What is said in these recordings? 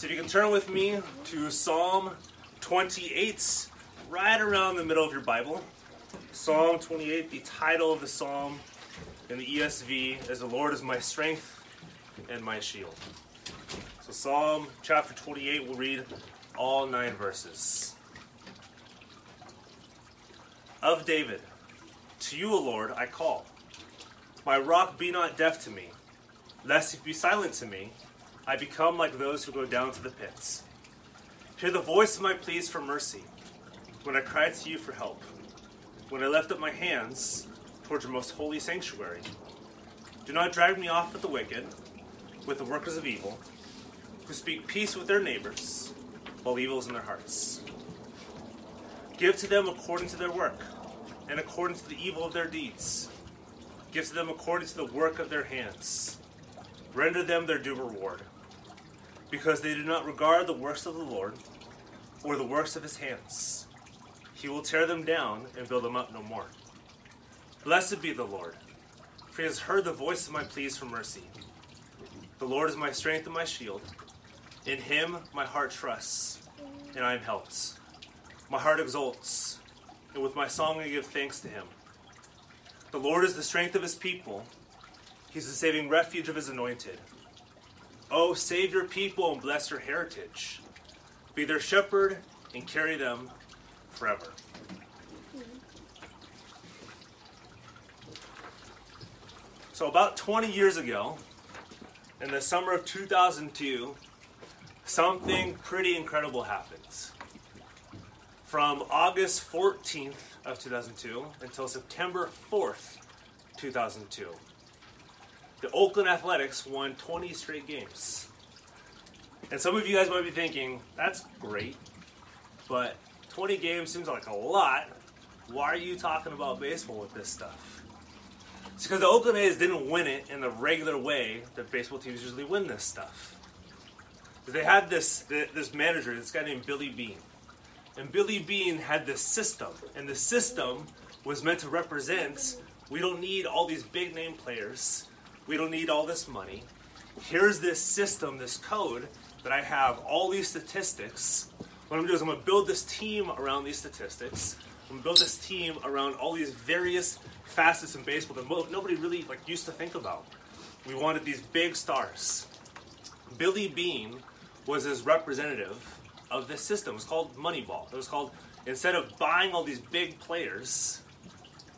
So if you can turn with me to Psalm 28, right around the middle of your Bible. Psalm 28, the title of the psalm in the ESV is The Lord is my strength and my shield. So Psalm chapter 28, we'll read all nine verses. Of David, to you, O Lord, I call. My rock, be not deaf to me, lest you be silent to me. I become like those who go down to the pits. Hear the voice of my pleas for mercy when I cry to you for help, when I lift up my hands towards your most holy sanctuary. Do not drag me off with the wicked, with the workers of evil, who speak peace with their neighbors, while evil is in their hearts. Give to them according to their work, and according to the evil of their deeds. Give to them according to the work of their hands. Render them their due reward, because they do not regard the works of the Lord, or the works of his hands. He will tear them down and build them up no more. Blessed be the Lord, for he has heard the voice of my pleas for mercy. The Lord is my strength and my shield. In him my heart trusts, and I am helped. My heart exults, and with my song I give thanks to him. The Lord is the strength of his people, he's the saving refuge of his anointed. Oh, save your people and bless your heritage. Be their shepherd and carry them forever. So, about 20 years ago, in the summer of 2002, something pretty incredible happens. From August 14th of 2002 until September 4th, 2002, the Oakland Athletics won 20 straight games. And some of you guys might be thinking, that's great, but 20 games seems like a lot. Why are you talking about baseball with this stuff? It's because the Oakland A's didn't win it in the regular way that baseball teams usually win this stuff. They had this this manager, this guy named Billy Beane, and Billy Beane had this system, and the system was meant to represent we don't need all these big name players, we don't need all this money. Here's this system, this code that I have all these statistics. What I'm gonna do is I'm gonna build this team around these statistics. I'm gonna build this team around all these various facets in baseball that nobody really like used to think about. We wanted these big stars. Billy Beane was his representative of this system. It was called Moneyball. It was called instead of buying all these big players,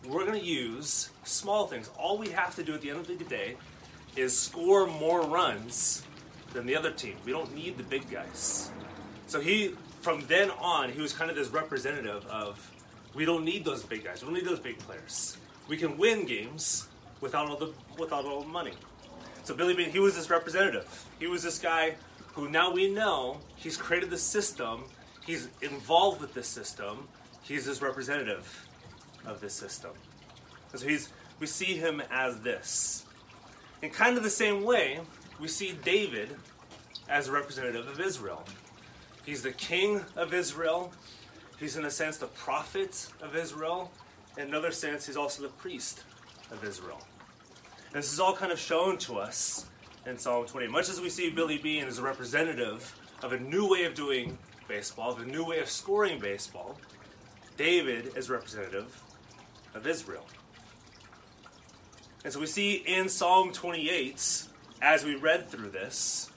we're going to use small things. All we have to do at the end of the day is score more runs than the other team. We don't need the big guys. So he, from then on, he was kind of this representative of we don't need those big guys. We don't need those big players. We can win games without all the without all the money. So Billy Beane, he was this representative. He was this guy who now we know he's created the system. He's involved with this system. He's this representative of this system. And so he's we see him as this. In kind of the same way, we see David as a representative of Israel. He's the king of Israel. He's, in a sense, the prophet of Israel. In another sense, he's also the priest of Israel. And this is all kind of shown to us in Psalm 20. Much as we see Billy Beane as a representative of a new way of doing baseball, of a new way of scoring baseball, David is representative of Israel. And so we see in Psalm 28, as we read through this,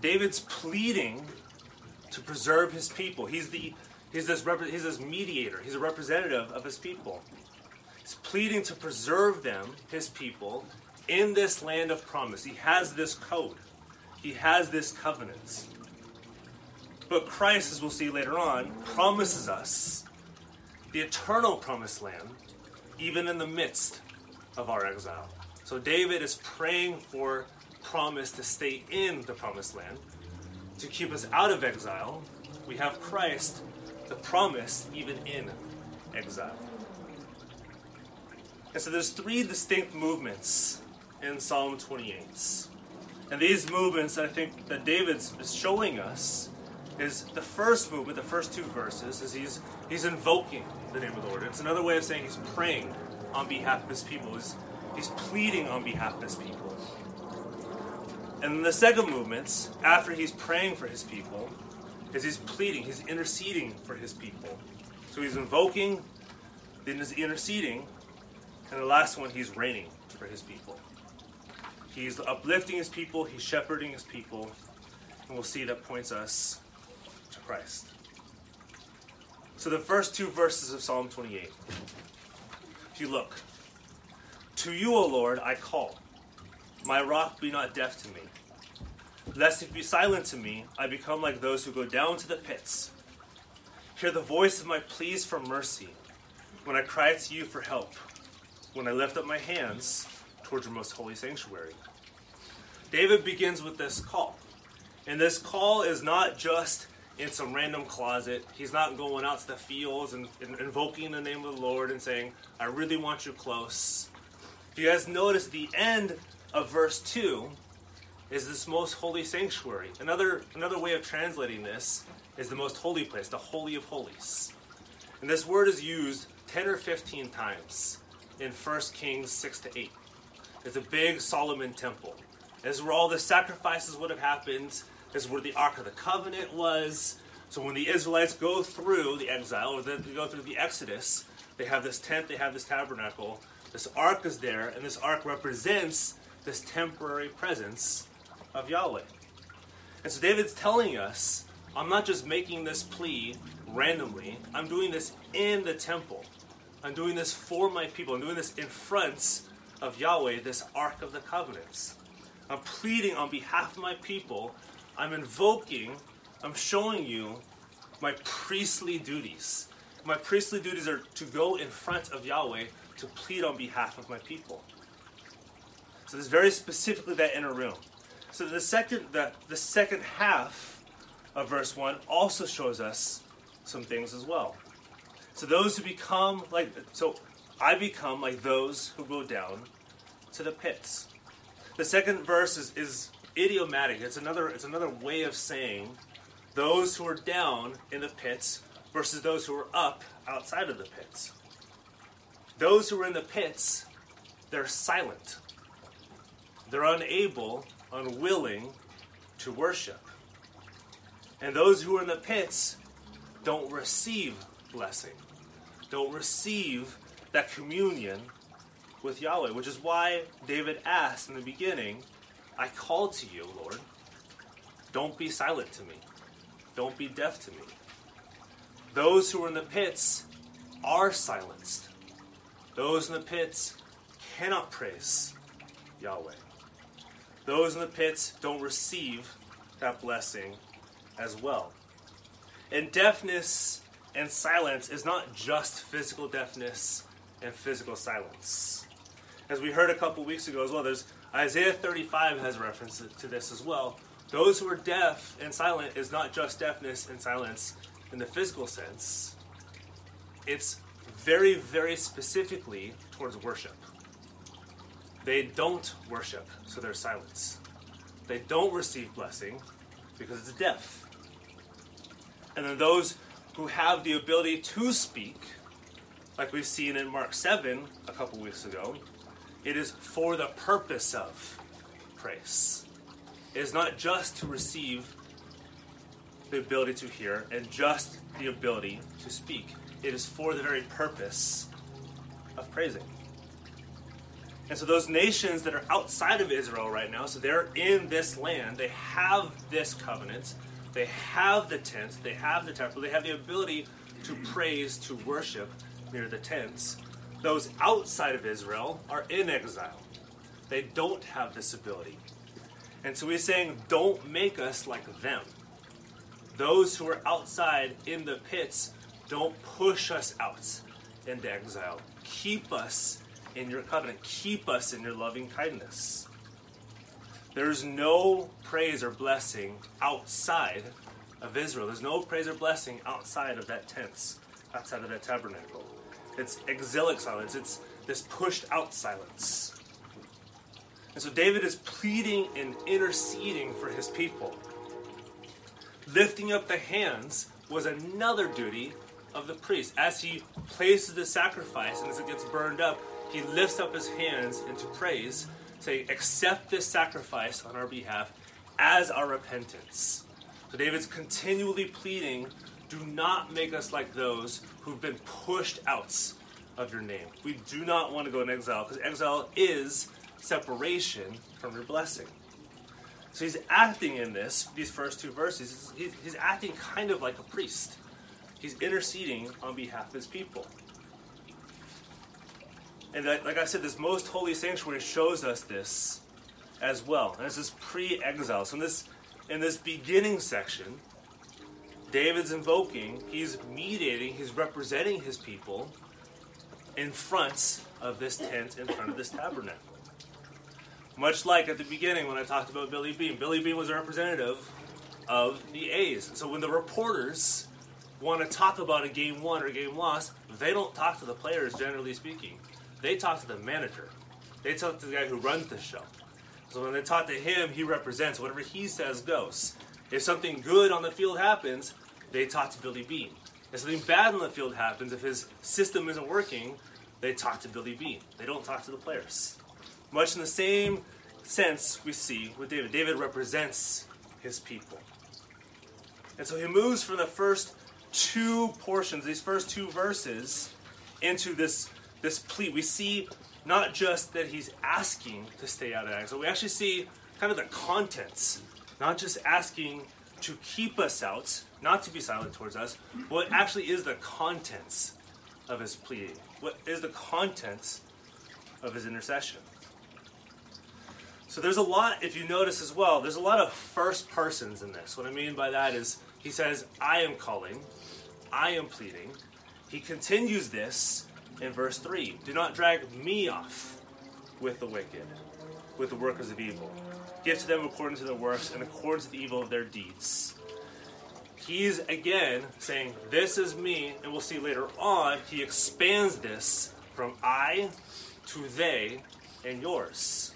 David's pleading to preserve his people. He's the he's this he's this mediator. He's a representative of his people. He's pleading to preserve them, his people, in this land of promise. He has this code. He has this covenant. But Christ, as we'll see later on, promises us the eternal promised land, even in the midst of our exile. So David is praying for promise to stay in the promised land, to keep us out of exile. We have Christ, the promise, even in exile. And so there's three distinct movements in Psalm 28. And these movements, I think, that David's is showing us is the first movement, the first two verses, is he's he's invoking the name of the Lord. It's another way of saying he's praying on behalf of his people. He's, he's pleading on behalf of his people. And then the second movement, after he's praying for his people, is he's pleading, he's interceding for his people. So he's invoking, then he's interceding, and the last one, he's reigning for his people. He's uplifting his people, he's shepherding his people, and we'll see that points us to Christ. So the first two verses of Psalm 28. If you look, to you, O Lord, I call. My rock be not deaf to me. Lest it be silent to me, I become like those who go down to the pits. Hear the voice of my pleas for mercy when I cry to you for help, when I lift up my hands towards your most holy sanctuary. David begins with this call. And this call is not just in some random closet. He's not going out to the fields and, and invoking the name of the Lord and saying, I really want you close. If you guys notice the end of verse 2 is this most holy sanctuary. Another, another way of translating this is the most holy place, the Holy of Holies. And this word is used 10 or 15 times in 1 Kings 6 to 8. It's a big Solomon temple. This is where all the sacrifices would have happened. This is where the Ark of the Covenant was. So when the Israelites go through the exile, or they go through the Exodus, they have this tent, they have this tabernacle. This ark is there, and this ark represents this temporary presence of Yahweh. And so David's telling us, I'm not just making this plea randomly, I'm doing this in the temple. I'm doing this for my people. I'm doing this in front of Yahweh, this Ark of the Covenants. I'm pleading on behalf of my people. I'm invoking, I'm showing you my priestly duties. My priestly duties are to go in front of Yahweh to plead on behalf of my people. So there's very specifically that inner room. So the second the, the second half of verse 1 also shows us some things as well. So those who become like so I become like those who go down to the pits. The second verse is, is idiomatic. It's another it's another way of saying those who are down in the pits versus those who are up outside of the pits. Those who are in the pits, they're silent. They're unable, unwilling to worship. And those who are in the pits don't receive blessing, don't receive that communion with Yahweh, which is why David asked in the beginning, I call to you, Lord. Don't be silent to me. Don't be deaf to me. Those who are in the pits are silenced. Those in the pits cannot praise Yahweh. Those in the pits don't receive that blessing as well. And deafness and silence is not just physical deafness and physical silence. As we heard a couple weeks ago as well, there's Isaiah 35 has reference to this as well. Those who are deaf and silent is not just deafness and silence in the physical sense. It's very, very specifically towards worship. They don't worship, so there's silence. They don't receive blessing because it's deaf. And then those who have the ability to speak, like we've seen in Mark 7 a couple weeks ago, it is for the purpose of praise. It is not just to receive the ability to hear and just the ability to speak. It is for the very purpose of praising. And so those nations that are outside of Israel right now, so they're in this land, they have this covenant, they have the tent, they have the temple, they have the ability to praise, to worship near the tents. Those outside of Israel are in exile. They don't have this ability. And so he's saying, don't make us like them. Those who are outside in the pits, don't push us out into exile. Keep us in your covenant. Keep us in your loving kindness. There's no praise or blessing outside of Israel. There's no praise or blessing outside of that tent, outside of that tabernacle. It's exilic silence. It's this pushed out silence. And so David is pleading and interceding for his people. Lifting up the hands was another duty of the priest. As he places the sacrifice and as it gets burned up, he lifts up his hands into praise saying, Accept this sacrifice on our behalf as our repentance. So David's continually pleading, Do not make us like those who've been pushed out of your name. We do not want to go in exile because exile is separation from your blessing. So he's acting in this, these first two verses, he's, acting kind of like a priest. He's interceding on behalf of his people. And that, like I said, this most holy sanctuary shows us this as well. And this is pre-exile. So in this in this beginning section, David's invoking, he's mediating, he's representing his people in front of this tent, in front of this tabernacle. Much like at the beginning when I talked about Billy Beane. Billy Beane was a representative of the A's. So when the reporters want to talk about a game won or game lost, they don't talk to the players, generally speaking. They talk to the manager. They talk to the guy who runs the show. So when they talk to him, he represents whatever he says goes. If something good on the field happens, they talk to Billy Beane. If something bad on the field happens, if his system isn't working, they talk to Billy Beane. They don't talk to the players. Much in the same sense we see with David. David represents his people. And so he moves from the first two portions, these first two verses, into this, this plea. We see not just that he's asking to stay out of exile, we actually see kind of the contents, not just asking to keep us out, not to be silent towards us, what actually is the contents of his pleading? What is the contents of his intercession? So there's a lot, if you notice as well, there's a lot of first persons in this. What I mean by that is he says, I am calling, I am pleading. He continues this in verse 3 Do not drag me off with the wicked, with the workers of evil. Give to them according to their works and according to the evil of their deeds. He's again saying, This is me, and we'll see later on, he expands this from I to they and yours.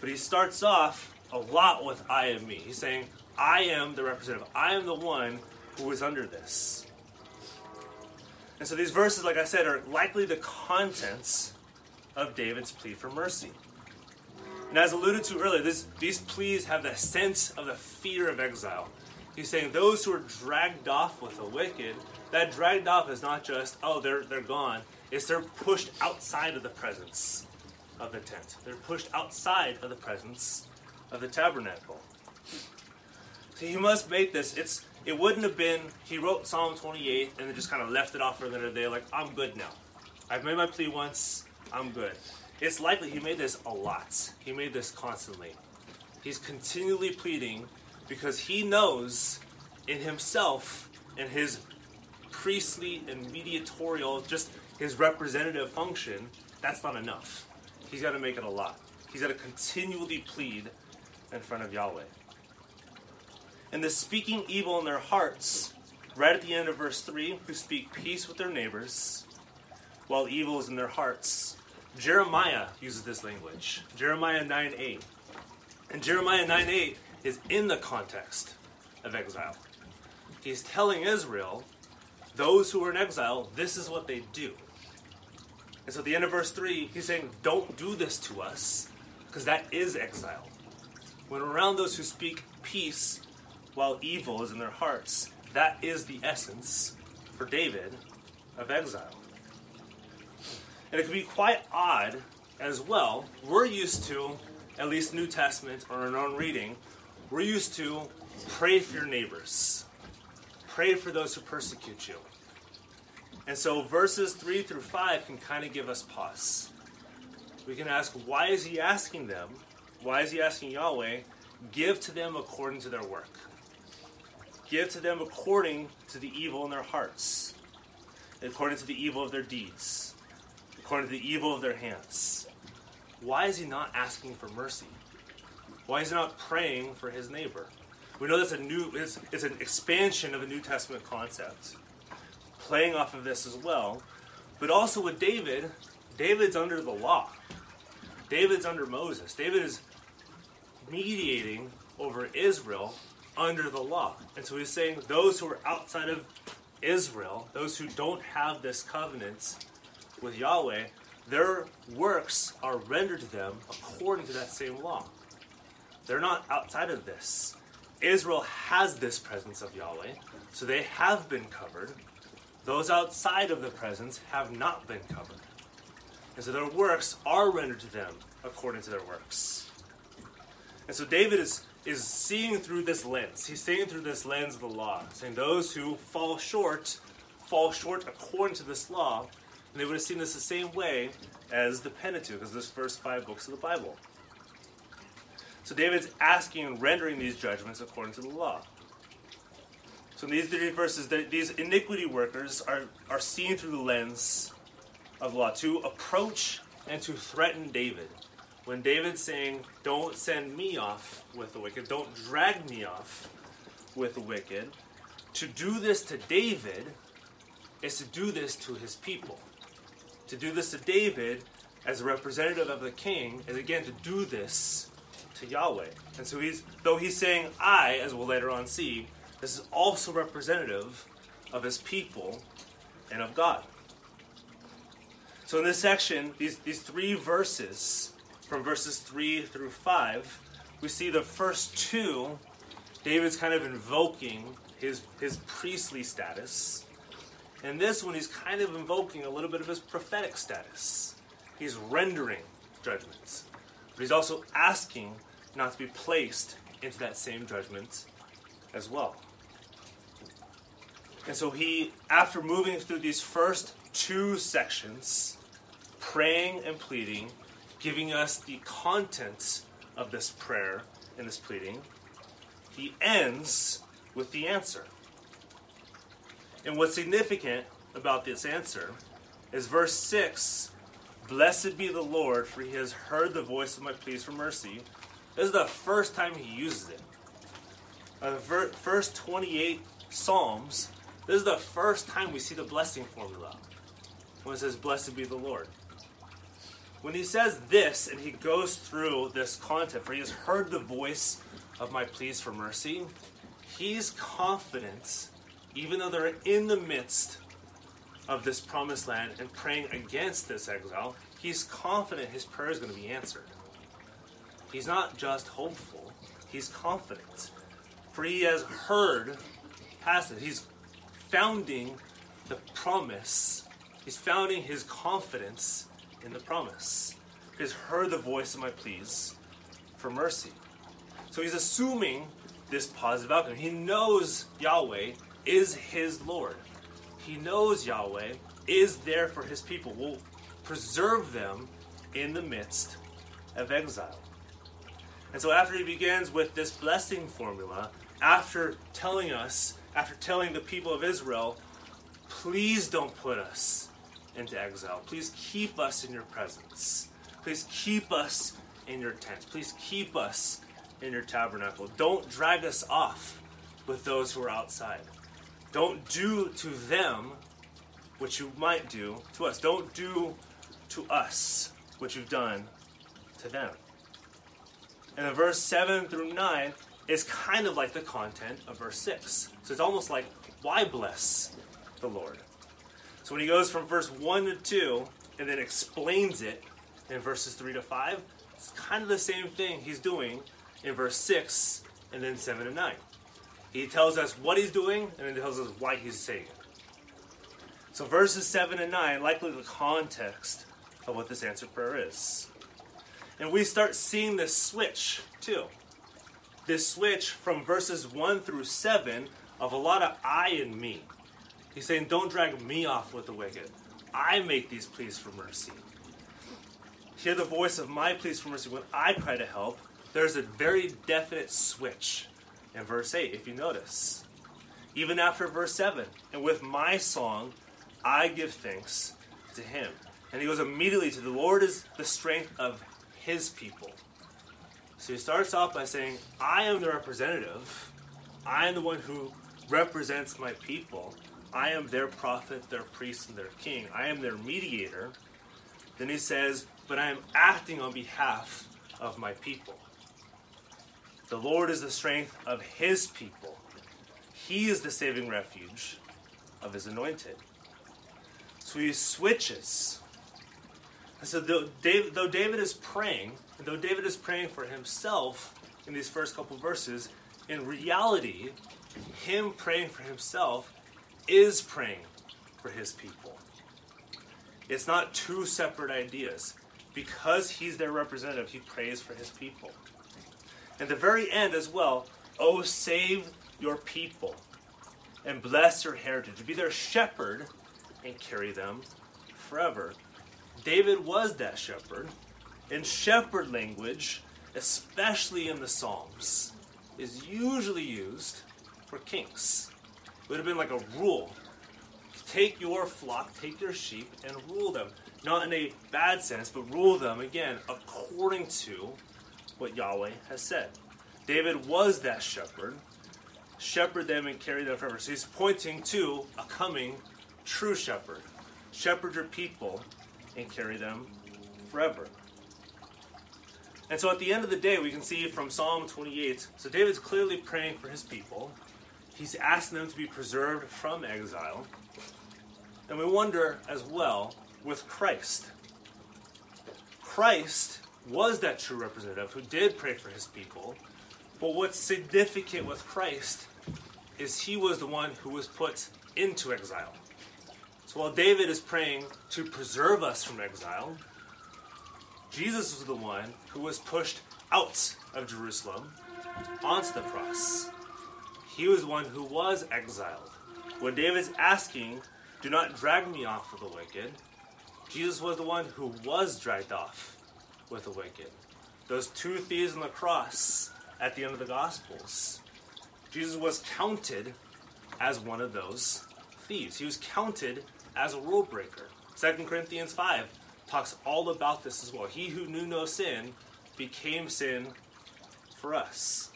But he starts off a lot with I am me. He's saying, I am the representative, I am the one who is under this. And so these verses, like I said, are likely the contents of David's plea for mercy. And as alluded to earlier, this, these pleas have the sense of the fear of exile. He's saying those who are dragged off with the wicked, that dragged off is not just, oh, they're, they're gone. It's they're pushed outside of the presence of the tent. They're pushed outside of the presence of the tabernacle. So you must make this. It's it wouldn't have been he wrote Psalm 28 and then just kind of left it off for another day, like I'm good now. I've made my plea once. I'm good. It's likely he made this a lot. He made this constantly. He's continually pleading because he knows in himself and his priestly and mediatorial, just his representative function, that's not enough. He's got to make it a lot. He's got to continually plead in front of Yahweh. And the speaking evil in their hearts, right at the end of verse 3, who speak peace with their neighbors, while evil is in their hearts. Jeremiah uses this language. Jeremiah 9 8. And Jeremiah 9 8 is in the context of exile. He's telling Israel, those who are in exile, this is what they do. And so at the end of verse 3, he's saying, Don't do this to us, because that is exile. When around those who speak peace while evil is in their hearts, that is the essence for David of exile. And it can be quite odd as well. We're used to, at least New Testament or in our own reading, we're used to pray for your neighbors, pray for those who persecute you. And so verses 3 through 5 can kind of give us pause. We can ask, why is he asking them? Why is he asking Yahweh? Give to them according to their work. Give to them according to the evil in their hearts, according to the evil of their deeds, according to the evil of their hands. Why is he not asking for mercy? Why is he not praying for his neighbor? We know that's a new, it's, it's an expansion of a New Testament concept playing off of this as well. But also with David, David's under the law. David's under Moses. David is mediating over Israel under the law. And so he's saying those who are outside of Israel, those who don't have this covenant with Yahweh, their works are rendered to them according to that same law. They're not outside of this. Israel has this presence of Yahweh, so they have been covered. Those outside of the presence have not been covered. And so their works are rendered to them according to their works. And so David is, is seeing through this lens. He's seeing through this lens of the law, saying those who fall short fall short according to this law. And they would have seen this the same way as the Pentateuch, as this first five books of the Bible. So David's asking and rendering these judgments according to the law. So in these three verses, these iniquity workers are, are seen through the lens of the law to approach and to threaten David. When David's saying, Don't send me off with the wicked, don't drag me off with the wicked, to do this to David is to do this to his people. To do this to David as a representative of the king is again to do this to Yahweh. And so he's though he's saying I, as we'll later on see, this is also representative of his people and of God. So in this section, these, these three verses, from verses 3 through 5, we see the first two, David's kind of invoking his, his priestly status. And this one, he's kind of invoking a little bit of his prophetic status. He's rendering judgments. But he's also asking not to be placed into that same judgment as well. And so he, after moving through these first two sections, praying and pleading, giving us the contents of this prayer and this pleading, he ends with the answer. And what's significant about this answer is verse 6 Blessed be the Lord, for he has heard the voice of my pleas for mercy. This is the first time he uses it. Uh, the first 28 Psalms, this is the first time we see the blessing formula when it says, Blessed be the Lord. When he says this and he goes through this content, for he has heard the voice of my pleas for mercy, he's confident, even though they're in the midst of this promised land and praying against this exile, he's confident his prayer is going to be answered. He's not just hopeful, he's confident. For he has heard past. He's founding the promise, he's founding his confidence in the promise. He's heard the voice of my pleas for mercy. So he's assuming this positive outcome. He knows Yahweh is his Lord. He knows Yahweh is there for his people, will preserve them in the midst of exile. And so after he begins with this blessing formula, after telling us, after telling the people of Israel, please don't put us into exile. Please keep us in your presence. Please keep us in your tents. Please keep us in your tabernacle. Don't drag us off with those who are outside. Don't do to them what you might do to us. Don't do to us what you've done to them. And the verse 7 through 9 is kind of like the content of verse 6. So it's almost like, why bless the Lord? So when he goes from verse 1 to 2 and then explains it in verses 3 to 5, it's kind of the same thing he's doing in verse 6 and then 7 and 9. He tells us what he's doing and then tells us why he's saying it. So verses 7 and 9, likely the context of what this answer prayer is. And we start seeing this switch too. This switch from verses 1 through 7 of a lot of I and me. He's saying, Don't drag me off with the wicked. I make these pleas for mercy. Hear the voice of my pleas for mercy when I cry to help. There's a very definite switch in verse 8, if you notice. Even after verse 7, and with my song, I give thanks to him. And he goes immediately to the Lord is the strength of his people. So he starts off by saying, I am the representative. I am the one who represents my people. I am their prophet, their priest, and their king. I am their mediator. Then he says, But I am acting on behalf of my people. The Lord is the strength of his people. He is the saving refuge of his anointed. So he switches so though David, though David is praying, though David is praying for himself in these first couple verses, in reality, him praying for himself is praying for his people. It's not two separate ideas. Because he's their representative, he prays for his people. At the very end as well, oh, save your people and bless your heritage. Be their shepherd and carry them forever. David was that shepherd. And shepherd language, especially in the Psalms, is usually used for kings. It would have been like a rule. Take your flock, take your sheep, and rule them. Not in a bad sense, but rule them, again, according to what Yahweh has said. David was that shepherd. Shepherd them and carry them forever. So he's pointing to a coming true shepherd. Shepherd your people and carry them forever. And so at the end of the day, we can see from Psalm 28 so David's clearly praying for his people. He's asking them to be preserved from exile. And we wonder as well with Christ. Christ was that true representative who did pray for his people. But what's significant with Christ is he was the one who was put into exile. So while David is praying to preserve us from exile, Jesus was the one who was pushed out of Jerusalem onto the cross. He was one who was exiled. When David's asking, Do not drag me off with the wicked, Jesus was the one who was dragged off with the wicked. Those two thieves on the cross at the end of the Gospels. Jesus was counted as one of those thieves. He was counted as a rule breaker. 2 Corinthians 5 talks all about this as well. He who knew no sin became sin for us.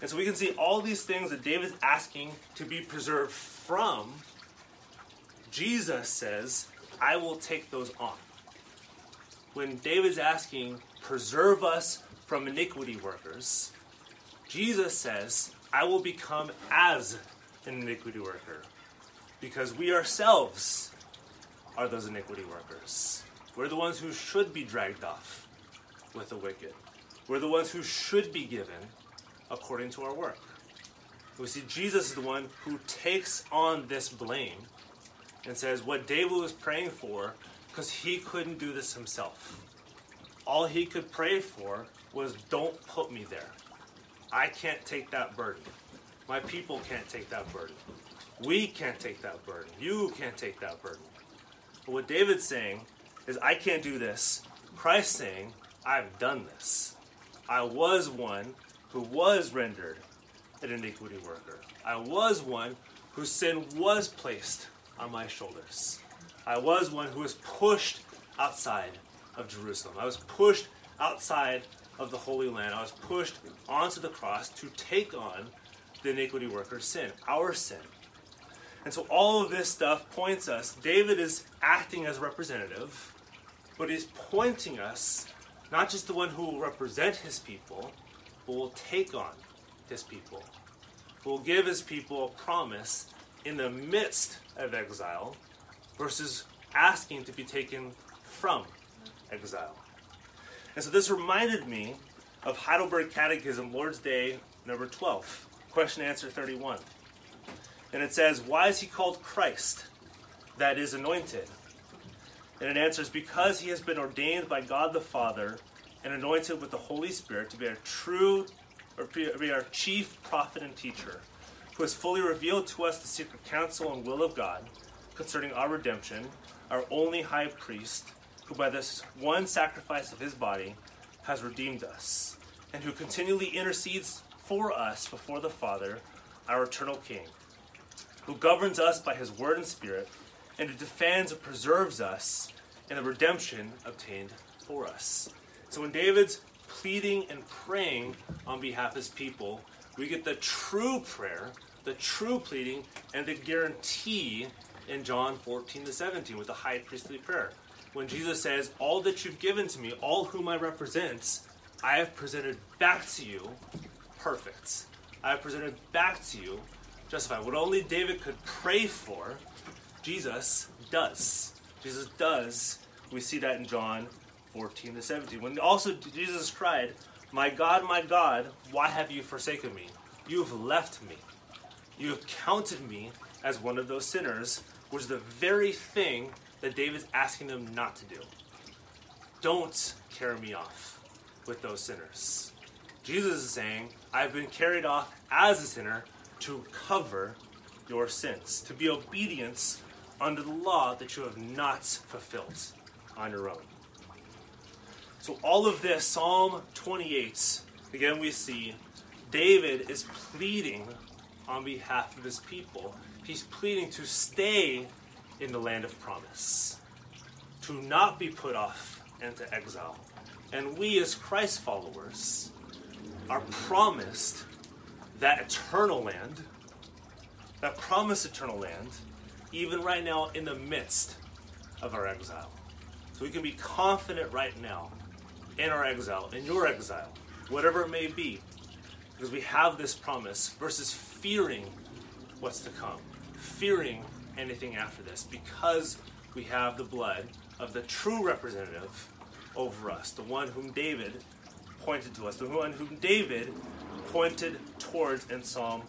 And so we can see all these things that David's asking to be preserved from. Jesus says, I will take those on. When David's asking, preserve us from iniquity workers, Jesus says, I will become as an iniquity worker. Because we ourselves are those iniquity workers. We're the ones who should be dragged off with the wicked. We're the ones who should be given according to our work. We see Jesus is the one who takes on this blame and says what David was praying for because he couldn't do this himself. All he could pray for was, Don't put me there. I can't take that burden. My people can't take that burden. We can't take that burden. You can't take that burden. But what David's saying is, I can't do this. Christ saying, I've done this. I was one who was rendered an iniquity worker. I was one whose sin was placed on my shoulders. I was one who was pushed outside of Jerusalem. I was pushed outside of the Holy Land. I was pushed onto the cross to take on the iniquity worker's sin, our sin. And so all of this stuff points us, David is acting as representative, but he's pointing us not just the one who will represent his people, but will take on his people, will give his people a promise in the midst of exile versus asking to be taken from exile. And so this reminded me of Heidelberg Catechism, Lord's Day, number 12, question answer 31. And it says, Why is he called Christ? That is anointed. And it answers, Because he has been ordained by God the Father and anointed with the Holy Spirit to be our true, or be our chief prophet and teacher, who has fully revealed to us the secret counsel and will of God concerning our redemption, our only high priest, who by this one sacrifice of his body has redeemed us, and who continually intercedes for us before the Father, our eternal King, who governs us by his word and spirit, and who defends and preserves us in the redemption obtained for us. So when David's pleading and praying on behalf of his people, we get the true prayer, the true pleading, and the guarantee in John 14 to 17 with the high priestly prayer. When Jesus says, All that you've given to me, all whom I represent, I have presented back to you perfect. I have presented back to you justified. What only David could pray for, Jesus does. Jesus does We see that in John 14 to 17. When also Jesus cried, My God, my God, why have you forsaken me? You have left me. You have counted me as one of those sinners, which is the very thing that David's asking them not to do. Don't carry me off with those sinners. Jesus is saying, I've been carried off as a sinner to cover your sins, to be obedience under the law that you have not fulfilled on your own. So, all of this, Psalm 28, again, we see David is pleading on behalf of his people. He's pleading to stay in the land of promise, to not be put off into exile. And we, as Christ followers, are promised that eternal land, that promised eternal land, even right now in the midst of our exile. So we can be confident right now in our exile, in your exile, whatever it may be, because we have this promise versus fearing what's to come, fearing anything after this, because we have the blood of the true representative over us, the one whom David pointed to us, the one whom David pointed towards in Psalm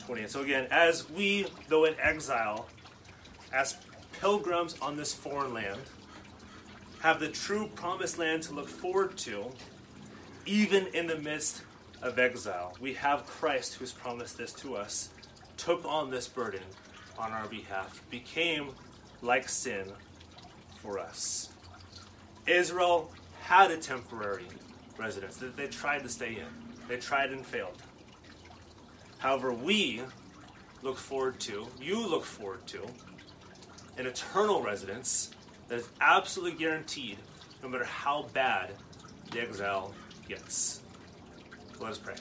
20. And so, again, as we, though in exile, as pilgrims on this foreign land, have the true promised land to look forward to, even in the midst of exile. We have Christ who's promised this to us, took on this burden on our behalf, became like sin for us. Israel had a temporary residence that they tried to stay in. They tried and failed. However, we look forward to, you look forward to, an eternal residence that is absolutely guaranteed no matter how bad the exile gets. Let us pray.